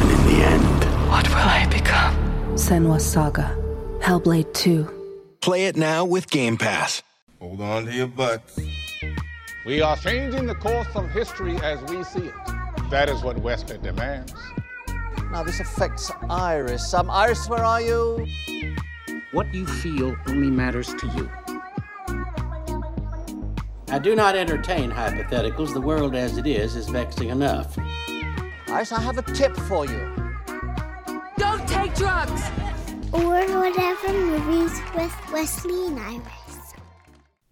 And in the end, What will I become? Senua's Saga. Hellblade 2. Play it now with Game Pass. Hold on to your butts. We are changing the course of history as we see it. That is what Wesley demands. Now, this affects Iris. Um, Iris, where are you? What you feel only matters to you. I do not entertain hypotheticals. The world as it is is vexing enough. Iris, I have a tip for you. Don't take drugs! Or whatever movies with Wesley and Iris.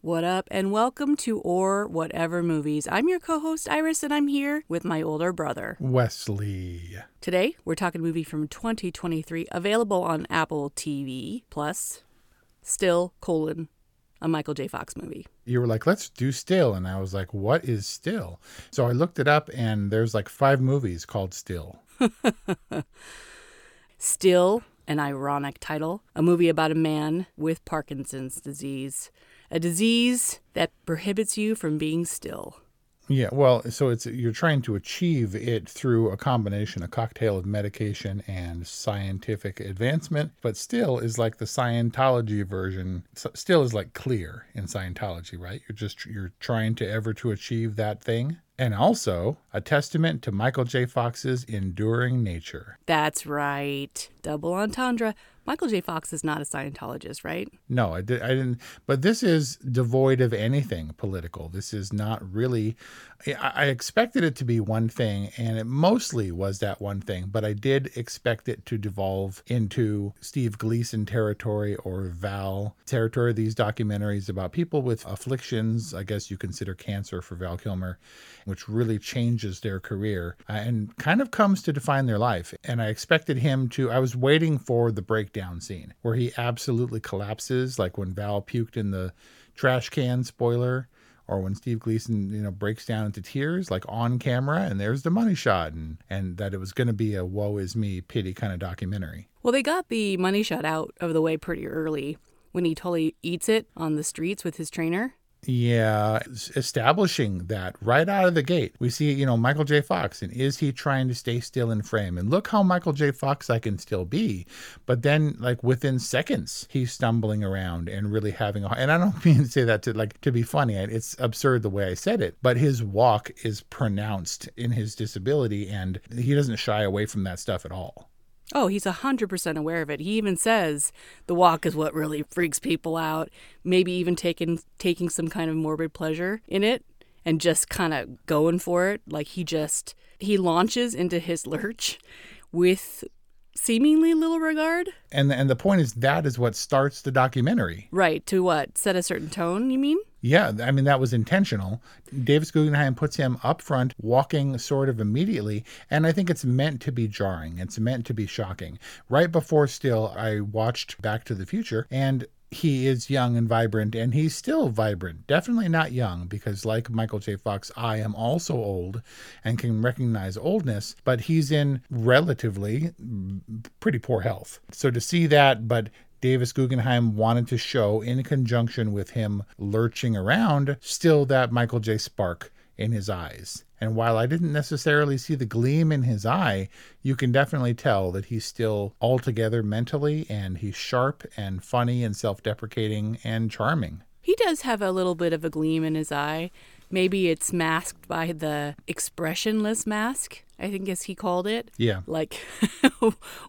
What up, and welcome to Or Whatever Movies. I'm your co host, Iris, and I'm here with my older brother, Wesley. Today, we're talking a movie from 2023, available on Apple TV Plus. Still, colon, a Michael J. Fox movie. You were like, let's do Still. And I was like, what is Still? So I looked it up, and there's like five movies called Still. Still, an ironic title, a movie about a man with Parkinson's disease, a disease that prohibits you from being still. Yeah, well, so it's you're trying to achieve it through a combination, a cocktail of medication and scientific advancement, but still is like the Scientology version. Still is like clear in Scientology, right? You're just you're trying to ever to achieve that thing. And also a testament to Michael J. Fox's enduring nature. That's right. Double entendre. Michael J. Fox is not a Scientologist, right? No, I, did, I didn't. But this is devoid of anything political. This is not really. I, I expected it to be one thing, and it mostly was that one thing. But I did expect it to devolve into Steve Gleason territory or Val territory. These documentaries about people with afflictions. I guess you consider cancer for Val Kilmer, which really changes their career uh, and kind of comes to define their life. And I expected him to. I was waiting for the break breakdown scene where he absolutely collapses, like when Val puked in the trash can spoiler, or when Steve Gleason, you know, breaks down into tears, like on camera, and there's the money shot, and and that it was going to be a woe is me pity kind of documentary. Well, they got the money shot out of the way pretty early when he totally eats it on the streets with his trainer. Yeah, establishing that right out of the gate. We see, you know, Michael J. Fox, and is he trying to stay still in frame? And look how Michael J. Fox I can still be. But then, like within seconds, he's stumbling around and really having a. And I don't mean to say that to like to be funny. It's absurd the way I said it, but his walk is pronounced in his disability, and he doesn't shy away from that stuff at all. Oh, he's 100% aware of it. He even says the walk is what really freaks people out, maybe even taking taking some kind of morbid pleasure in it and just kind of going for it. Like he just he launches into his lurch with seemingly little regard. And and the point is that is what starts the documentary. Right, to what? Set a certain tone, you mean? Yeah, I mean that was intentional. Davis Guggenheim puts him up front, walking sort of immediately, and I think it's meant to be jarring. It's meant to be shocking. Right before Still, I watched Back to the Future, and he is young and vibrant, and he's still vibrant. Definitely not young, because like Michael J. Fox, I am also old and can recognize oldness, but he's in relatively mm, pretty poor health. So to see that, but Davis Guggenheim wanted to show, in conjunction with him lurching around, still that Michael J. spark in his eyes. And while I didn't necessarily see the gleam in his eye, you can definitely tell that he's still altogether mentally and he's sharp and funny and self deprecating and charming. He does have a little bit of a gleam in his eye maybe it's masked by the expressionless mask. I think as he called it. Yeah. Like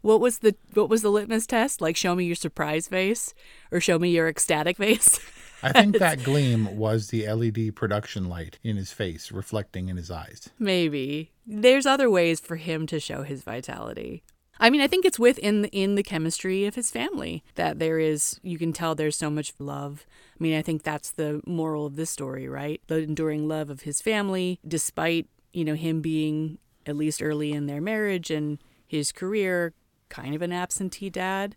what was the what was the litmus test? Like show me your surprise face or show me your ecstatic face? I think that gleam was the LED production light in his face reflecting in his eyes. Maybe. There's other ways for him to show his vitality. I mean, I think it's within in the chemistry of his family that there is you can tell there's so much love. I mean, I think that's the moral of this story, right? The enduring love of his family despite, you know, him being at least early in their marriage and his career kind of an absentee dad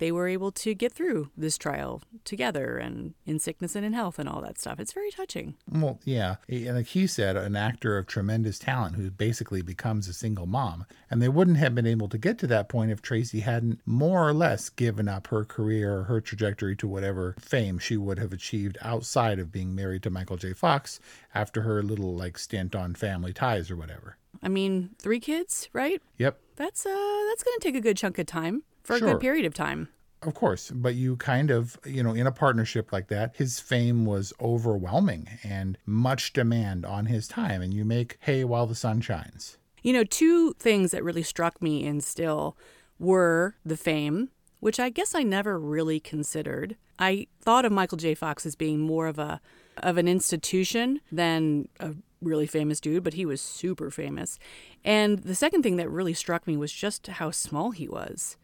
they were able to get through this trial together and in sickness and in health and all that stuff. It's very touching. Well, yeah. And like he said, an actor of tremendous talent who basically becomes a single mom. And they wouldn't have been able to get to that point if Tracy hadn't more or less given up her career or her trajectory to whatever fame she would have achieved outside of being married to Michael J. Fox after her little like stint on Family Ties or whatever. I mean, three kids, right? Yep. That's uh that's going to take a good chunk of time for Sure. a good period of time. Of course, but you kind of, you know, in a partnership like that, his fame was overwhelming and much demand on his time, and you make hay while the sun shines. You know, two things that really struck me in Still were the fame, which I guess I never really considered. I thought of Michael J. Fox as being more of a of an institution than a really famous dude, but he was super famous. And the second thing that really struck me was just how small he was.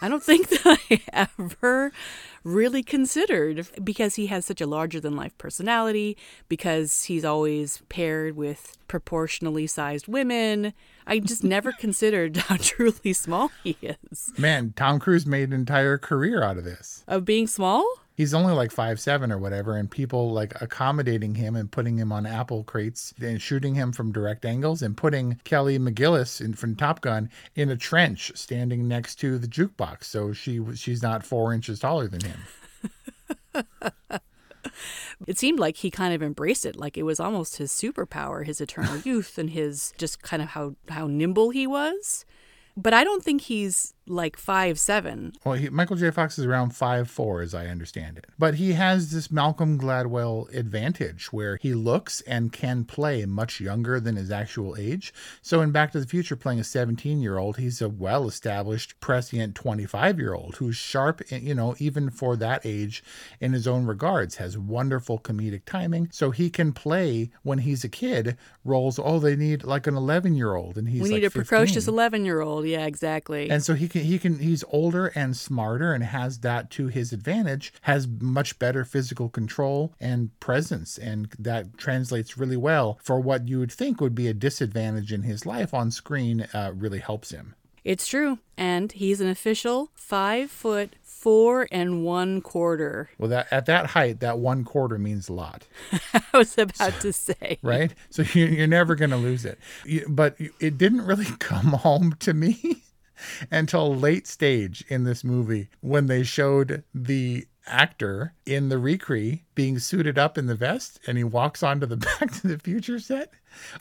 I don't think that I ever really considered because he has such a larger than life personality, because he's always paired with proportionally sized women. I just never considered how truly small he is. Man, Tom Cruise made an entire career out of this. Of being small? He's only like five seven or whatever, and people like accommodating him and putting him on apple crates and shooting him from direct angles and putting Kelly McGillis in from Top Gun in a trench standing next to the jukebox, so she she's not four inches taller than him. It seemed like he kind of embraced it, like it was almost his superpower, his eternal youth, and his just kind of how how nimble he was. But I don't think he's like five seven. Well, he, Michael J. Fox is around five four, as I understand it. But he has this Malcolm Gladwell advantage where he looks and can play much younger than his actual age. So in Back to the Future, playing a 17 year old, he's a well established, prescient 25 year old who's sharp, eh, you know, even for that age in his own regards, has wonderful comedic timing. So he can play when he's a kid roles. Oh, they need like an 11 year old, and he's we like need a 15. precocious eleven year old. Yeah, exactly. And so he can he can he's older and smarter and has that to his advantage, has much better physical control and presence and that translates really well for what you would think would be a disadvantage in his life on screen uh, really helps him. It's true. And he's an official five foot four and one quarter. Well, that at that height, that one quarter means a lot, I was about to say. right? So you, you're never going to lose it. You- But it didn't really come home to me until late stage in this movie when they showed the actor in the recre being suited up in the vest and he walks onto the back to the future set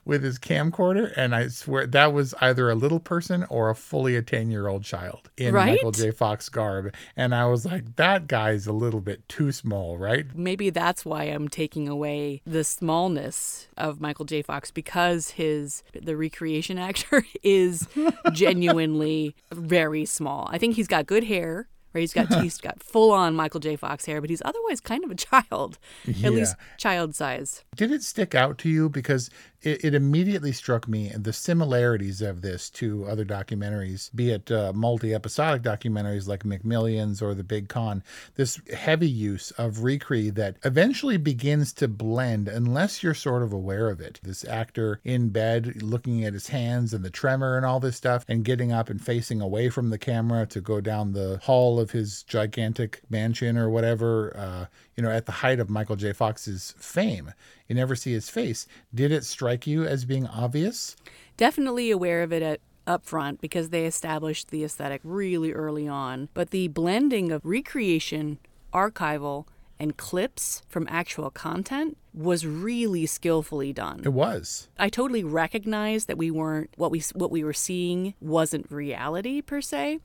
with his camcorder and i swear that was either a little person or a fully a 10 year old child in Right? michael j fox garb and i was like that guy's a little bit too small right Maybe that's why I'm taking away the smallness of Michael J. Fox because his the recreation actor is genuinely very small. I think he's got good hair. Right, he's got he's got full on Michael J. Fox hair, but he's otherwise kind of a child, Yeah. at least child size. Did it stick out to you? Because it, it immediately struck me the similarities of this to other documentaries, be it uh, multi episodic documentaries like McMillions or The Big Con. This heavy use of Recre that eventually begins to blend unless you're sort of aware of it. This actor in bed looking at his hands and the tremor and all this stuff, and getting up and facing away from the camera to go down the hall of his gigantic mansion or whatever, uh, you know, at the height of Michael J. Fox's fame. You never see his face. Did it strike you as being obvious? Definitely aware of it at up front because they established the aesthetic really early on. But the blending of recreation, archival, and clips from actual content was really skillfully done. It was. I totally recognized that we weren't what we what we were seeing wasn't reality per se,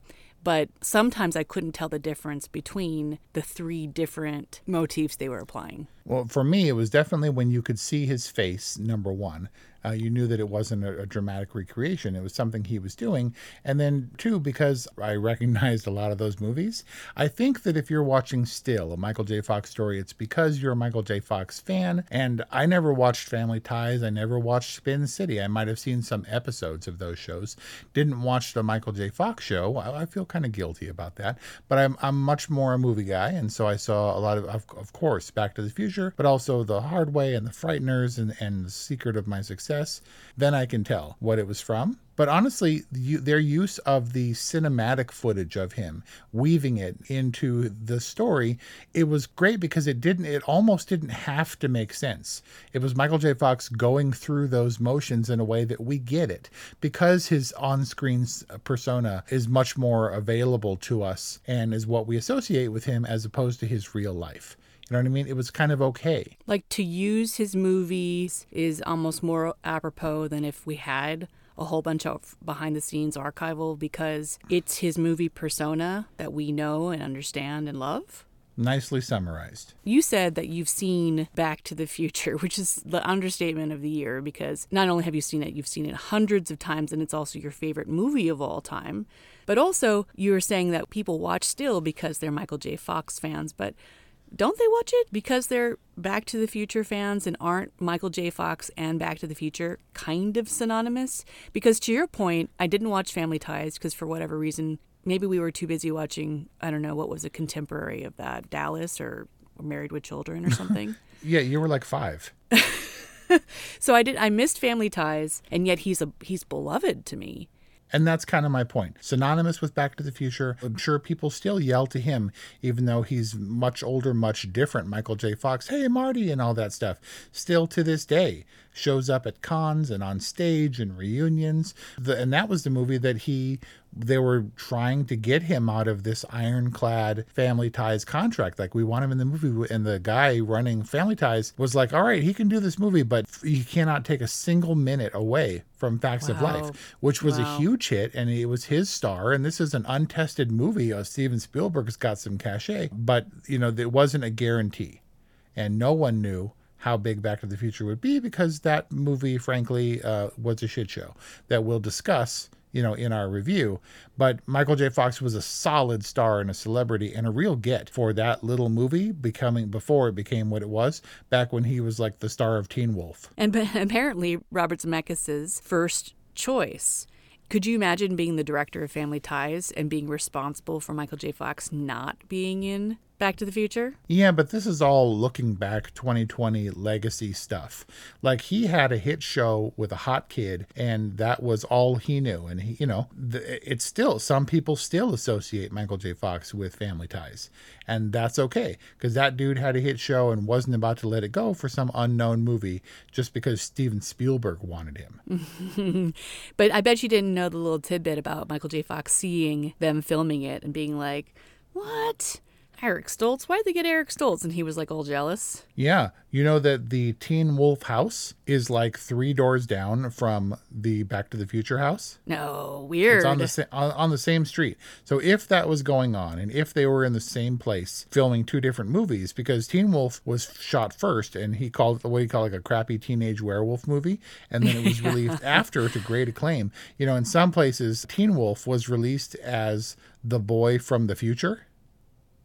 but sometimes I couldn't tell the difference between the three different motifs they were applying. Well, for me, it was definitely when you could see his face, number one. Uh, you knew that it wasn't a, a, dramatic recreation. It was something he was doing. And then, two, because I recognized a lot of those movies, I think that if you're watching still a Michael J. Fox story, it's because you're a Michael J. Fox fan. And I never watched Family Ties. I never watched Spin City. I might have seen some episodes of those shows. Didn't watch the Michael J. Fox show. I, I feel kind of guilty about that. But I'm, I'm much more a movie guy. And so I saw a lot of, of, of course, Back to the Future, but also The Hard Way and The Frighteners and, and The Secret of My Success then I can tell what it was from. But honestly, you, their use of the cinematic footage of him, weaving it into the story, it was great because it didn't, it almost didn't have to make sense. It was Michael J. Fox going through those motions in a way that we get it because his on screen uh, persona is much more available to us and is what we associate with him as opposed to his real life. You know what I mean? It was kind of okay. Like to use his movies is almost more apropos than if we had a whole bunch of behind the scenes archival because it's his movie persona that we know and understand and love. Nicely summarized. You said that you've seen Back to the Future, which is the understatement of the year because not only have you seen it, you've seen it hundreds of times and it's also your favorite movie of all time. But also, you were saying that people watch still because they're Michael J. Fox fans. But don't they watch it because they're Back to the Future fans and aren't Michael J. Fox and Back to the Future kind of synonymous? Because to your point, I didn't watch Family Ties because for whatever reason, maybe we were too busy watching, I don't know, what was a contemporary of that, Dallas or Married with Children or something. yeah, you were like five. so I did I missed Family Ties and yet he's a he's beloved to me. And that's kind of my point. Synonymous with Back to the Future. I'm sure people still yell to him, even though he's much older, much different. Michael J. Fox, hey, Marty, and all that stuff. Still to this day shows up at cons and on stage and reunions. The, and that was the movie that he they were trying to get him out of this ironclad family ties contract like we want him in the movie and the guy running family ties was like all right he can do this movie but he cannot take a single minute away from facts wow. of life which was wow. a huge hit and it was his star and this is an untested movie uh, steven spielberg's got some cachet but you know it wasn't a guarantee and no one knew how big Back to the Future would be because that movie, frankly, uh, was a shit show that we'll discuss you know, in our review. But Michael J. Fox was a solid star and a celebrity and a real get for that little movie becoming before it became what it was back when he was like the star of Teen Wolf. And apparently Robert Zemeckis' first choice. Could you imagine being the director of Family Ties and being responsible for Michael J. Fox not being in Back to the Future? Yeah, but this is all looking back 2020 legacy stuff. Like he had a hit show with a hot kid, and that was all he knew. And he, you know, it's still some people still associate Michael J. Fox with Family Ties, and that's okay because that dude had a hit show and wasn't about to let it go for some unknown movie just because Steven Spielberg wanted him. but I bet you didn't know the little tidbit about Michael J. Fox seeing them filming it and being like, "What?" Eric Stoltz. Why'd they get Eric Stoltz? And he was like all jealous. Yeah. You know that the Teen Wolf house is like three doors down from the Back to the Future house? No, weird. It's on the, sa- on the same street. So if that was going on and if they were in the same place filming two different movies, because Teen Wolf was shot first and he called it what he called like a crappy teenage werewolf movie. And then it was released after to great acclaim. You know, in some places, Teen Wolf was released as the boy from the future.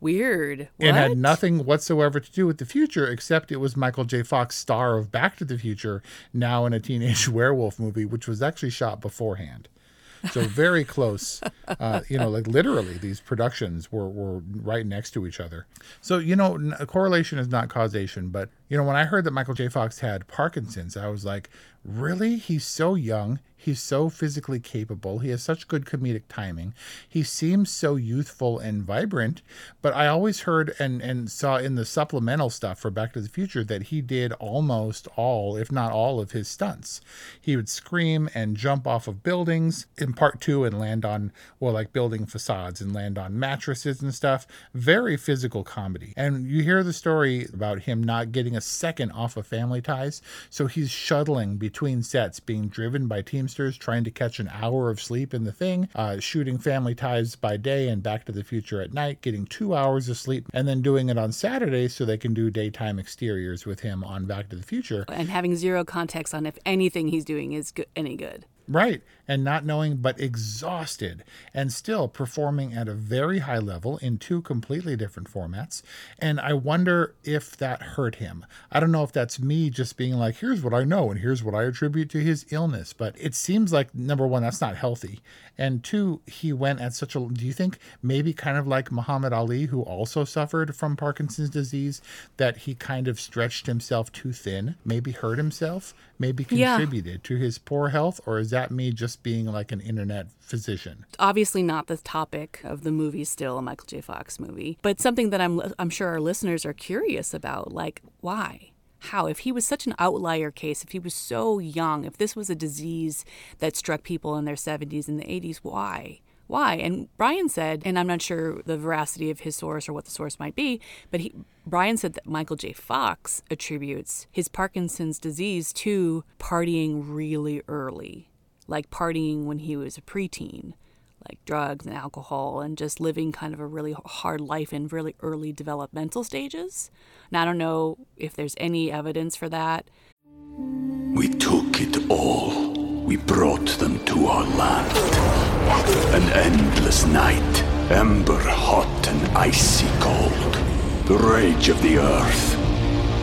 Weird. What? It had nothing whatsoever to do with the future, except it was Michael J. Fox, star of Back to the Future, now in a teenage werewolf movie, which was actually shot beforehand. So very close, uh, you know, like literally these productions were, were right next to each other. So, you know, correlation is not causation, but, you know, when I heard that Michael J. Fox had Parkinson's, I was like, really? He's so young. He's so physically capable. He has such good comedic timing. He seems so youthful and vibrant. But I always heard and, and saw in the supplemental stuff for Back to the Future that he did almost all, if not all, of his stunts. He would scream and jump off of buildings in part two and land on, well, like building facades and land on mattresses and stuff. Very physical comedy. And you hear the story about him not getting a second off of Family Ties. So he's shuttling between sets, being driven by Teamsters, trying to catch an hour of sleep in the thing, uh, shooting Family Ties by day and Back to the Future at night, getting two hours of sleep, and then doing it on Saturday so they can do daytime exteriors with him on Back to the Future. And having zero context on if anything he's doing is good, any good. Right. And not knowing, but exhausted, and still performing at a very high level in two completely different formats. And I wonder if that hurt him. I don't know if that's me just being like, here's what I know, and here's what I attribute to his illness. But it seems like, number one, that's not healthy. And two, he went at such a. Do you think maybe kind of like Muhammad Ali, who also suffered from Parkinson's disease, that he kind of stretched himself too thin, maybe hurt himself, maybe contributed yeah. to his poor health? Or is that me just being like an internet physician? Obviously, not the topic of the movie, still a Michael J. Fox movie, but something that I'm, I'm sure our listeners are curious about. Like, why? how if he was such an outlier case if he was so young if this was a disease that struck people in their 70s and the 80s why why and brian said and i'm not sure the veracity of his source or what the source might be but he brian said that michael j fox attributes his parkinson's disease to partying really early like partying when he was a preteen, like drugs and alcohol, and just living kind of a really hard life in really early developmental stages. Now, I don't know if there's any evidence for that. We took it all. We brought them to our land. An endless night, ember hot and icy cold. The rage of the earth.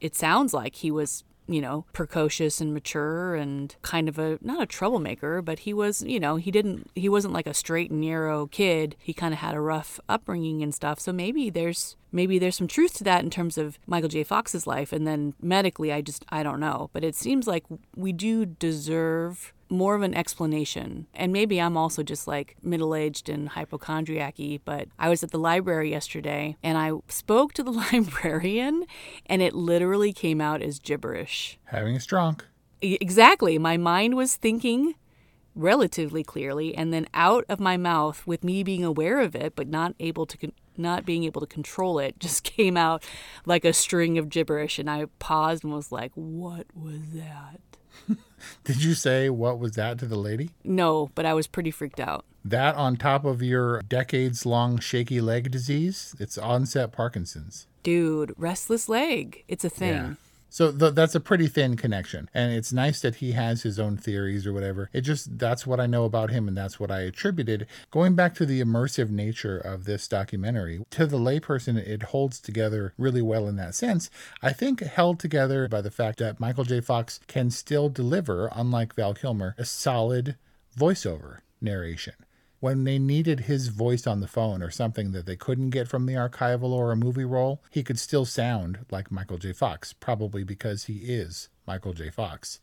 it sounds like he was you know, precocious and mature and kind of a not a troublemaker, but he was, you know, he didn't he wasn't like a straight and narrow kid. He kind of had a rough upbringing and stuff. So maybe there's maybe there's some truth to that in terms of Michael J. Fox's life and then medically I just I don't know, but it seems like we do deserve more of an explanation. And maybe I'm also just like middle aged and hypochondriac but I was at the library yesterday and I spoke to the librarian and it literally came out as gibberish. Having a strong. Exactly. My mind was thinking relatively clearly and then out of my mouth with me being aware of it but not able to con- not being able to control it just came out like a string of gibberish and I paused and was like what was that Did you say what was that to the lady? No, but I was pretty freaked out. That on top of your decades long shaky leg disease, it's onset Parkinson's. Dude, restless leg. It's a thing. Yeah. So th- that's a pretty thin connection. And it's nice that he has his own theories or whatever. It just, that's what I know about him and that's what I attributed. Going back to the immersive nature of this documentary, to the layperson, it holds together really well in that sense. I think held together by the fact that Michael J. Fox can still deliver, unlike Val Kilmer, a solid voiceover narration when they needed his voice on the phone or something that they couldn't get from the archival or a movie roll, he could still sound like Michael J. Fox, probably because he is Michael J. Fox.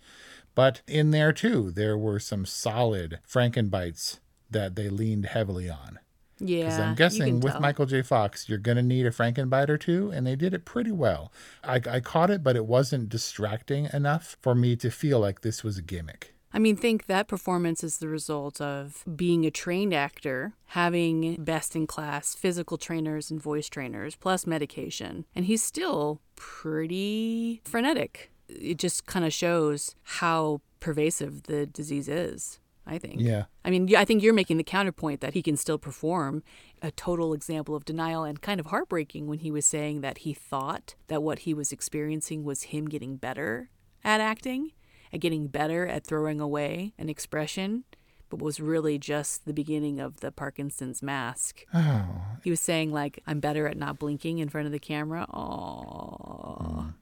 But in there too, there were some solid Frankenbites that they leaned heavily on. Yeah. Because I'm guessing with Michael J. Fox, you're going to need a Frankenbite or two, and they did it pretty well. I, I caught it, but it wasn't distracting enough for me to feel like this was a gimmick. I mean, think that performance is the result of being a trained actor, having best in class physical trainers and voice trainers, plus medication. And he's still pretty frenetic. It just kind of shows how pervasive the disease is. I think. Yeah. I mean, I think you're making the counterpoint that he can still perform. A total example of denial and kind of heartbreaking when he was saying that he thought that what he was experiencing was him getting better at acting at getting better at throwing away an expression but was really just the beginning of the Parkinson's mask. Oh. He was saying like, "I'm better at not blinking in front of the camera." Oh.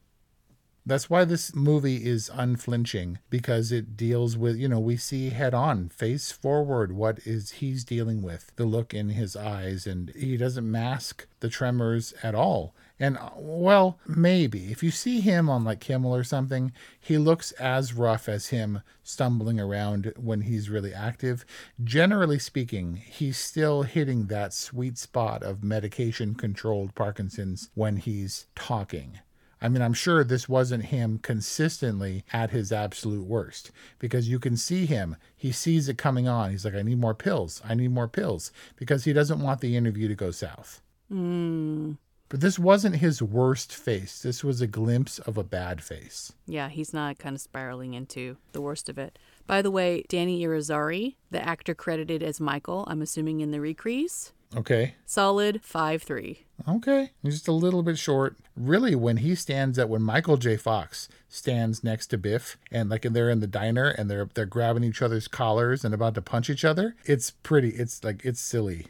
That's why this movie is unflinching because it deals with, you know, we see head on, face forward what is he's dealing with, the look in his eyes and he doesn't mask the tremors at all. And well, maybe if you see him on like Kimmel or something, he looks as rough as him stumbling around when he's really active. Generally speaking, he's still hitting that sweet spot of medication controlled Parkinson's when he's talking. I mean, I'm sure this wasn't him consistently at his absolute worst because you can see him. He sees it coming on. He's like, I need more pills. I need more pills because he doesn't want the interview to go south. Mm. But this wasn't his worst face. This was a glimpse of a bad face. Yeah, he's not kind of spiraling into the worst of it. By the way, Danny Irizarry, the actor credited as Michael, I'm assuming in the recrease. Okay. Solid 5 3. Okay. Just a little bit short. Really, when he stands at when Michael J. Fox stands next to Biff and like they're in the diner and they're they're grabbing each other's collars and about to punch each other, it's pretty it's like it's silly.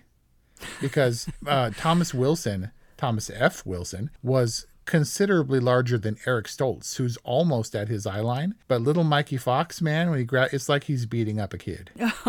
Because uh, Thomas Wilson, Thomas F. Wilson, was considerably larger than Eric Stoltz, who's almost at his eye line. But little Mikey Fox, man, when he gra- it's like he's beating up a kid.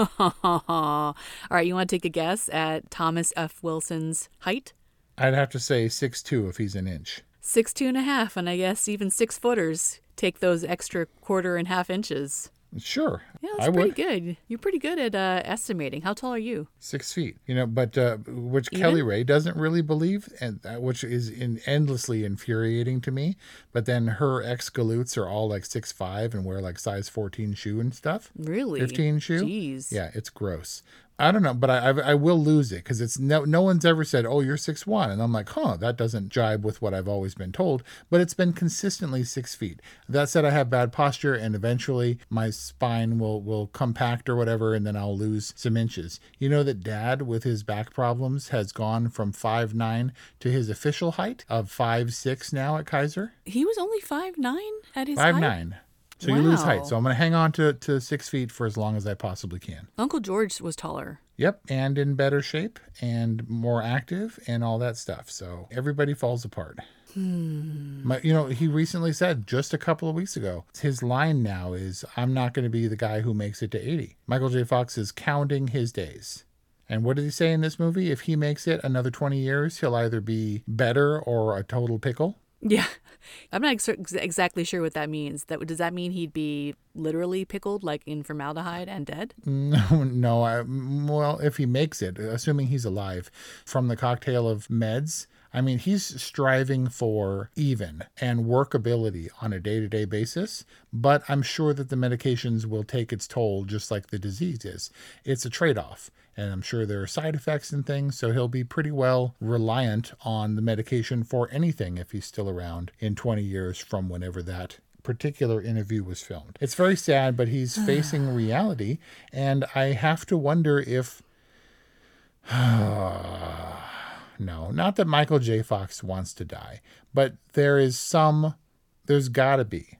All right, you want to take a guess at Thomas F. Wilson's height? I'd have to say six two if he's an inch. Six two and a half, and I guess even six footers take those extra quarter and half inches. Sure. Yeah, that's I pretty would. good. You're pretty good at uh, estimating. How tall are you? Six feet, you know, but uh, which Even? Kelly Ray doesn't really believe, and that, which is in, endlessly infuriating to me. But then her ex galoots are all like six five and wear like size fourteen shoe and stuff. Really? Fifteen shoe. Jeez. Yeah, it's gross. I don't know, but I I, I will lose it because it's no no one's ever said, "Oh, you're six one," and I'm like, "Huh, that doesn't jibe with what I've always been told." But it's been consistently six feet. That said, I have bad posture, and eventually my spine will will compact or whatever, and then I'll lose some inches. You know that Dad, with his back problems, has gone from five nine to his official height of five six now at Kaiser. He was only five nine at his Five height? nine. So you lose height. So I'm going to hang on to, to six feet for as long as I possibly can. Uncle George was taller. Yep, and in better shape and more active and all that stuff. So everybody falls apart. Hmm. My, you know, he recently said just a couple of weeks ago, his line now is, "I'm not going to be the guy who makes it to 80." Michael J. Fox is counting his days. And what did he say in this movie? If he makes it another 20 years, he'll either be better or a total pickle. Yeah. I'm not ex- ex- exactly sure what that means. That does that mean he'd be literally pickled like in formaldehyde and dead? No, no. I, well, if he makes it, assuming he's alive from the cocktail of meds, I mean, he's striving for even and workability on a day to day basis, but I'm sure that the medications will take its toll just like the disease is. It's a trade off. And I'm sure there are side effects and things, so he'll be pretty well reliant on the medication for anything if he's still around in 20 years from whenever that particular interview was filmed. It's very sad, but he's facing reality, and I have to wonder if. no, not that Michael J. Fox wants to die, but there is some, there's got to be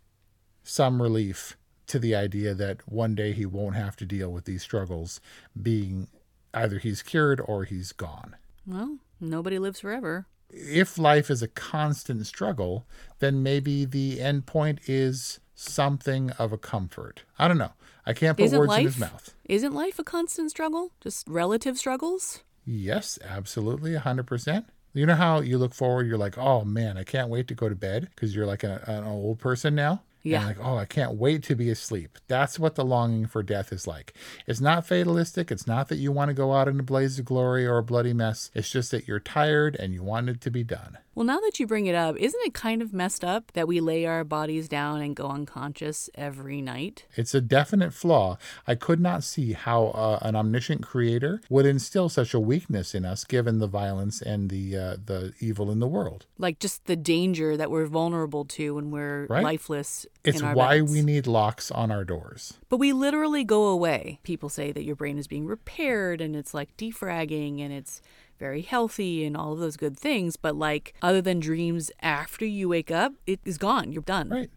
some relief to the idea that one day he won't have to deal with these struggles being either he's cured or he's gone. Well, nobody lives forever. If life is a constant struggle, then maybe the end point is something of a comfort. I don't know. I can't put Isn't words life in his mouth. Isn't life a constant struggle? Just relative struggles? Yes, absolutely, 100%. You know how you look forward, you're like, oh man, I can't wait to go to bed because you're like a, an old person now? Yeah. And like, oh, I can't wait to be asleep. That's what the longing for death is like. It's not fatalistic. It's not that you want to go out in a blaze of glory or a bloody mess. It's just that you're tired and you want it to be done. Well, now that you bring it up, isn't it kind of messed up that we lay our bodies down and go unconscious every night? It's a definite flaw. I could not see how uh, an omniscient creator would instill such a weakness in us, given the violence and the uh, the evil in the world. Like just the danger that we're vulnerable to when we're Right. lifeless. It's in our why beds. we need locks on our doors. But we literally go away. People say that your brain is being repaired and it's like defragging and it's very healthy and all of those good things. But like, other than dreams after you wake up, it is gone. You're done. Right.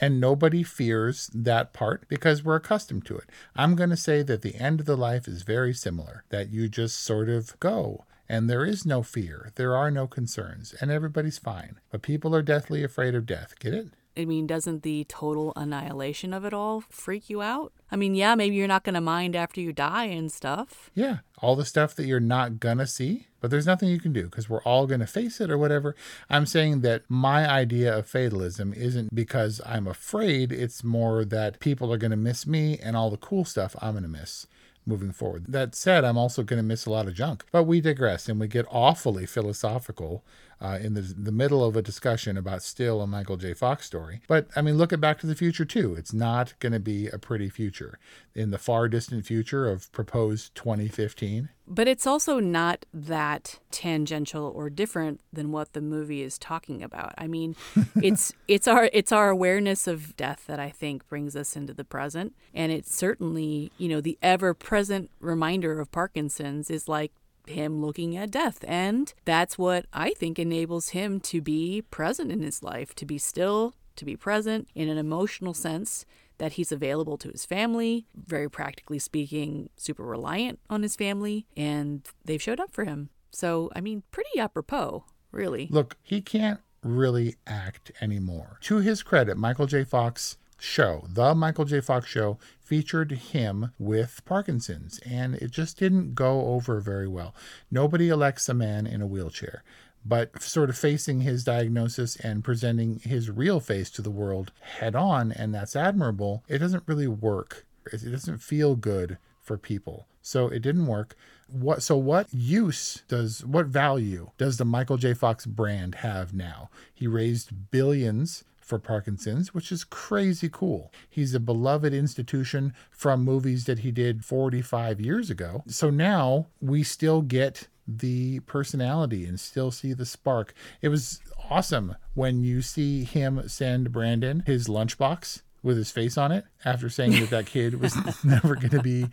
And nobody fears that part because we're accustomed to it. I'm going to say that the end of the life is very similar, that you just sort of go and there is no fear, there are no concerns, and everybody's fine. But people are deathly afraid of death. Get it? I mean, doesn't the total annihilation of it all freak you out? I mean, yeah, maybe you're not going to mind after you die and stuff. Yeah, all the stuff that you're not going to see, but there's nothing you can do because we're all going to face it or whatever. I'm saying that my idea of fatalism isn't because I'm afraid, it's more that people are going to miss me and all the cool stuff I'm going to miss moving forward. That said, I'm also going to miss a lot of junk. But we digress and we get awfully philosophical uh, in the, the middle of a discussion about Still a Michael J. Fox story. But I mean, look at Back to the Future too. It's not going to be a pretty future in the far distant future of proposed 2015. But it's also not that tangential or different than what the movie is talking about. I mean, it's it's our it's our awareness of death that I think brings us into the present, and it's certainly you know the ever present reminder of Parkinson's is like him looking at death. And that's what I think enables him to be present in his life, to be still, to be present in an emotional sense, that he's available to his family, very practically speaking, super reliant on his family, and they've showed up for him. So, I mean, pretty apropos, really. Look, he can't really act anymore. To his credit, Michael J. Fox show, The Michael J. Fox Show, featured him with Parkinson's, and it just didn't go over very well. Nobody elects a man in a wheelchair. But sort of facing his diagnosis and presenting his real face to the world head on, and that's admirable, it doesn't really work. It doesn't feel good for people. So it didn't work. What so what use does what value does the Michael J. Fox brand have now? He raised billions for Parkinson's, which is crazy cool. He's a beloved institution from movies that he did 45 years ago. So now we still get the personality and still see the spark. It was awesome when you see him send Brandon his lunchbox with his face on it after saying that that kid was never going to be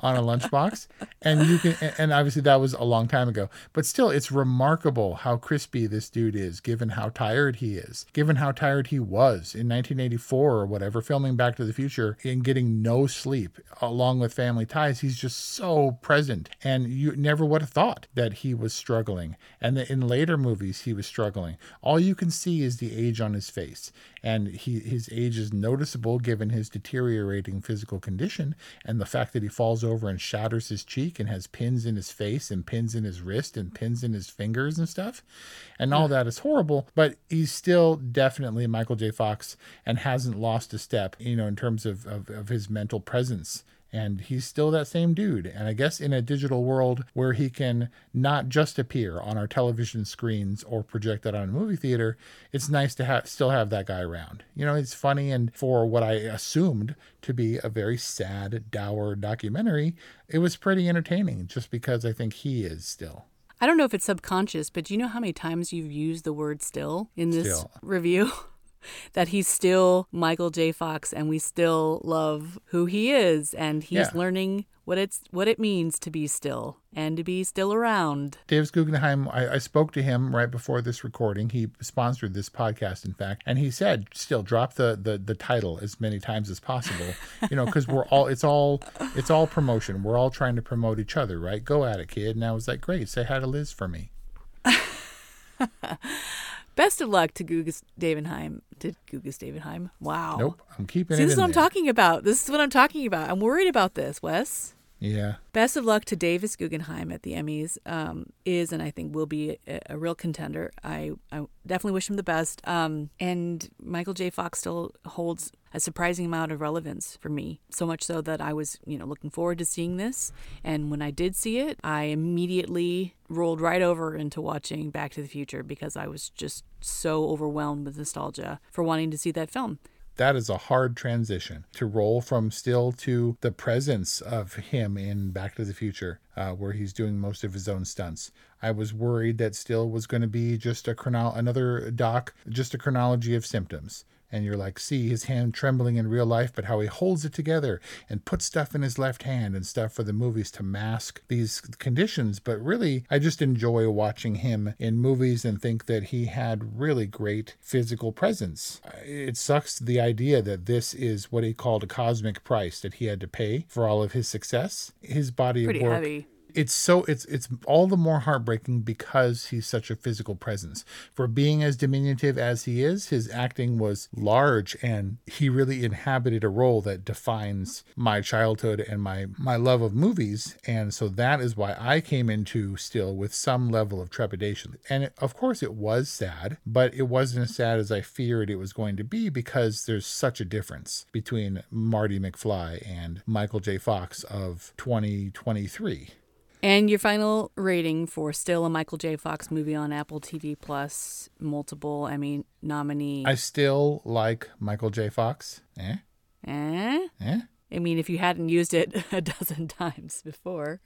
on a lunchbox. And you can and obviously that was a long time ago. But still it's remarkable how crispy this dude is given how tired he is given how tired he was in 1984 or whatever filming back to the future and getting no sleep along with family ties. He's just so present. And you never would have thought that he was struggling and that in later movies he was struggling. All you can see is the age on his face. And he his age is noticeable given his deteriorating physical condition and the fact that he falls over and shatters his cheek and has pins in his face and pins in his wrist and pins in his fingers and stuff. And all that is horrible but he's still definitely michael j. Fox and hasn't lost a step you know in terms of, of, of his mental presence and he's still that same dude. And I guess in a digital world where he can not just appear on our television screens or projected on a movie theater, it's nice to have still have that guy around. You know, it's funny and for what I assumed to be a very sad, dour documentary, it was pretty entertaining just because I think he is still. I don't know if it's subconscious, but do you know how many times you've used the word still in this still. review? that he's still Michael J. Fox and we still love who he is and he's yeah. learning what it's what it means to be still and to be still around. Davis Guggenheim, I, I, spoke to him right before this recording. He sponsored this podcast, in fact, and he said, "Still, drop the the, the title as many times as possible, you know, because we're all it's all it's all promotion. We're all trying to promote each other, right? Go at it, kid." And I was like, "Great, say hi to Liz for me." Best of luck to Gugas Davenheim. To Gugas Davenheim. Wow. Nope. I'm keeping See, it. This is what there. I'm talking about. This is what I'm talking about. I'm worried about this, Wes. Yeah. Best of luck to Davis Guggenheim at the Emmys. Um, is and I think will be a, a, real contender. I, I definitely wish him the best. Um, and Michael J. Fox still holds a surprising amount of relevance for me. So much so that I was, you know, looking forward to seeing this. And when I did see it, I immediately rolled right over into watching Back to the Future because I was just so overwhelmed with nostalgia for wanting to see that film that is a hard transition to roll from still to the presence of him in Back to the Future, uh, where he's doing most of his own stunts. I was worried that still was going to be just a chrono- another doc, just a chronology of symptoms. And you're like, see his hand trembling in real life, but how he holds it together and puts stuff in his left hand and stuff for the movies to mask these conditions. But really, I just enjoy watching him in movies and think that he had really great physical presence. It sucks the idea that this is what he called a cosmic price that he had to pay for all of his success. His body Pretty of work heavy. It's so it's it's all the more heartbreaking because he's such a physical presence. For being as diminutive as he is, his acting was large and he really inhabited a role that defines my childhood and my my love of movies. And so that is why I came into still with some level of trepidation. And it, of course it was sad, but it wasn't as sad as I feared it was going to be because there's such a difference between Marty McFly and Michael J. Fox of 2023. And your final rating for still a Michael J. Fox movie on Apple TV Plus, multiple Emmy nominee. I still like Michael J. Fox. Eh? Eh? Eh? I mean, if you hadn't used it a dozen times before.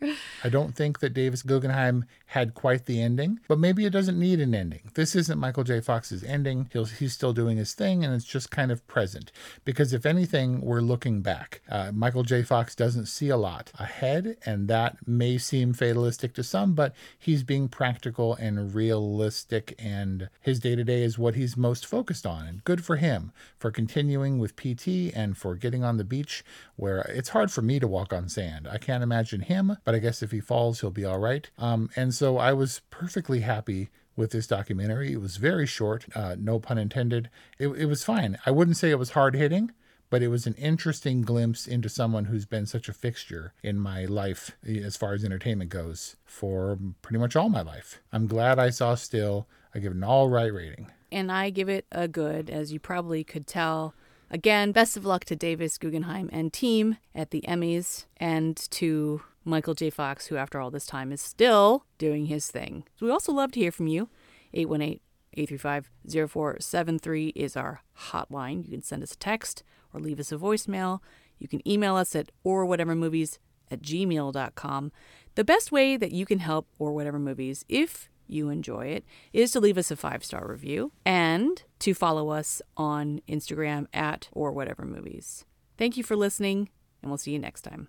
I don't think that Davis Guggenheim had quite the ending, but maybe it doesn't need an ending. This isn't Michael J. Fox's ending. He'll, he's still doing his thing, and it's just kind of present. Because if anything, we're looking back. Uh, Michael J. Fox doesn't see a lot ahead, and that may seem fatalistic to some, but he's being practical and realistic, and his day to day is what he's most focused on. And good for him for continuing with PT and for getting on the beach where it's hard for me to walk on sand. I can't imagine him, but I guess if he falls, he'll be all right. Um, and so I was perfectly happy with this documentary. It was very short, uh, no pun intended. It, it was fine. I wouldn't say it was hard hitting, but it was an interesting glimpse into someone who's been such a fixture in my life as far as entertainment goes for pretty much all my life. I'm glad I saw Still. I give it an all right rating. And I give it a good, as you probably could tell. Again, best of luck to Davis Guggenheim and team at the Emmys and to Michael J. Fox, who, after all this time, is still doing his thing. So we also love to hear from you. 818 835 0473 is our hotline. You can send us a text or leave us a voicemail. You can email us at or whatever movies at gmail.com. The best way that you can help or whatever movies, if you enjoy it, is to leave us a five star review and to follow us on Instagram at or whatever movies. Thank you for listening, and we'll see you next time.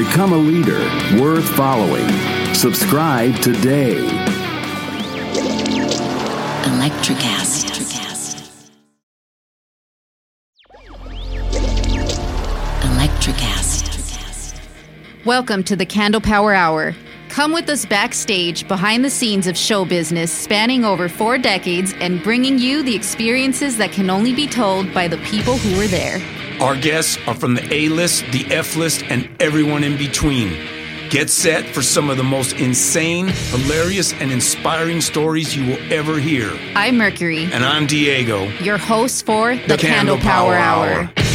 Become a leader worth following. Subscribe today. Electricast. Electricast. Welcome to the Candle Power Hour. Come with us backstage behind the scenes of show business spanning over four decades and bringing you the experiences that can only be told by the people who were there. Our guests are from the A list, the F list, and everyone in between. Get set for some of the most insane, hilarious, and inspiring stories you will ever hear. I'm Mercury. And I'm Diego, your host for the, the Candle, Candle, Power, Power Hour. Hour.